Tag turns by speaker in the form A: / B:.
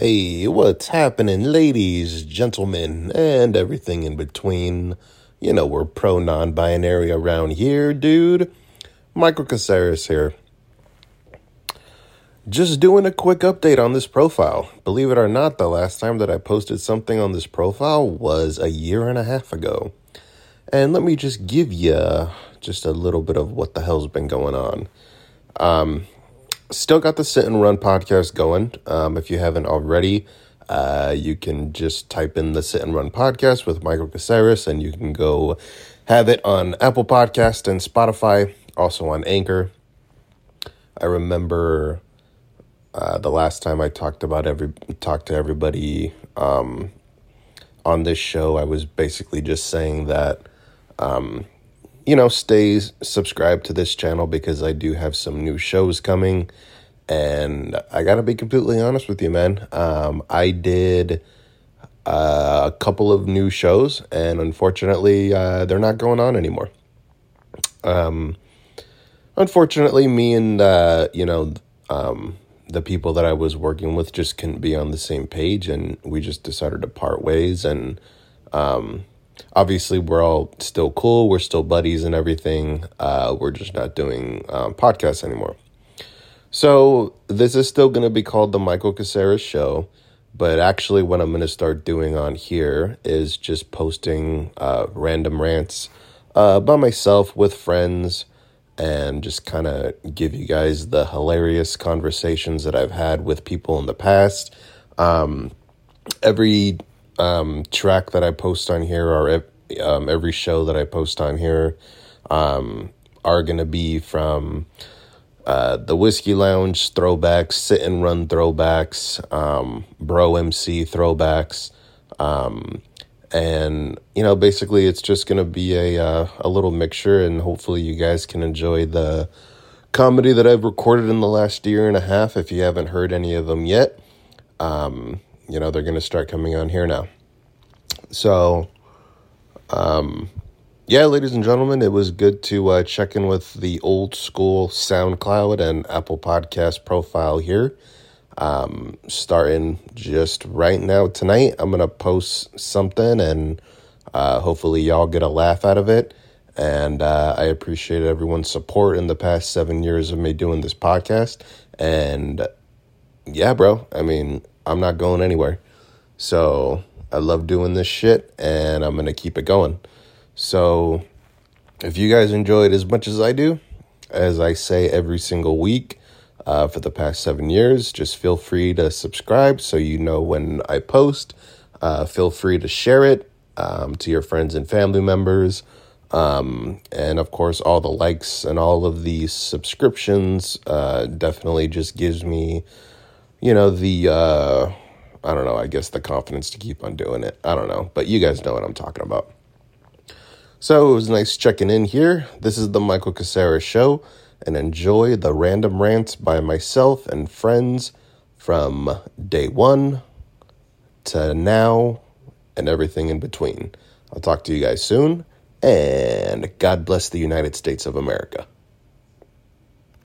A: Hey, what's happening, ladies, gentlemen, and everything in between? You know, we're pro non binary around here, dude. Michael Caceres here. Just doing a quick update on this profile. Believe it or not, the last time that I posted something on this profile was a year and a half ago. And let me just give you just a little bit of what the hell's been going on. Um, still got the Sit and Run podcast going. Um, if you haven't already, uh, you can just type in the Sit and Run podcast with Michael Caceres, and you can go have it on Apple Podcast and Spotify, also on Anchor. I remember uh, the last time I talked about every talked to everybody um, on this show. I was basically just saying that. Um, you know, stay subscribed to this channel because I do have some new shows coming. And I got to be completely honest with you, man. Um, I did uh, a couple of new shows, and unfortunately, uh, they're not going on anymore. Um, unfortunately, me and, uh, you know, um, the people that I was working with just couldn't be on the same page, and we just decided to part ways. And, um, obviously we're all still cool. We're still buddies and everything. Uh, we're just not doing um, podcasts anymore. So this is still going to be called the michael caceres show but actually what i'm going to start doing on here is just posting uh, random rants uh, by myself with friends and just kind of give you guys the hilarious conversations that i've had with people in the past. Um, every um, track that I post on here or um, every show that I post on here um, are going to be from uh, the Whiskey Lounge throwbacks, sit and run throwbacks, um, bro MC throwbacks. Um, and, you know, basically it's just going to be a, uh, a little mixture, and hopefully you guys can enjoy the comedy that I've recorded in the last year and a half if you haven't heard any of them yet. Um, you know, they're going to start coming on here now. So, um, yeah, ladies and gentlemen, it was good to uh, check in with the old school SoundCloud and Apple Podcast profile here. Um, starting just right now tonight, I'm to post something and uh, hopefully y'all get a laugh out of it. And uh, I appreciate everyone's support in the past seven years of me doing this podcast. And yeah, bro, I mean, I'm not going anywhere. So I love doing this shit and I'm going to keep it going. So if you guys enjoy it as much as I do, as I say every single week uh, for the past seven years, just feel free to subscribe so you know when I post. Uh, feel free to share it um, to your friends and family members. Um, and of course, all the likes and all of the subscriptions uh, definitely just gives me you know, the, uh, I don't know, I guess the confidence to keep on doing it. I don't know, but you guys know what I'm talking about. So it was nice checking in here. This is the Michael Caceres Show, and enjoy the random rants by myself and friends from day one to now and everything in between. I'll talk to you guys soon, and God bless the United States of America.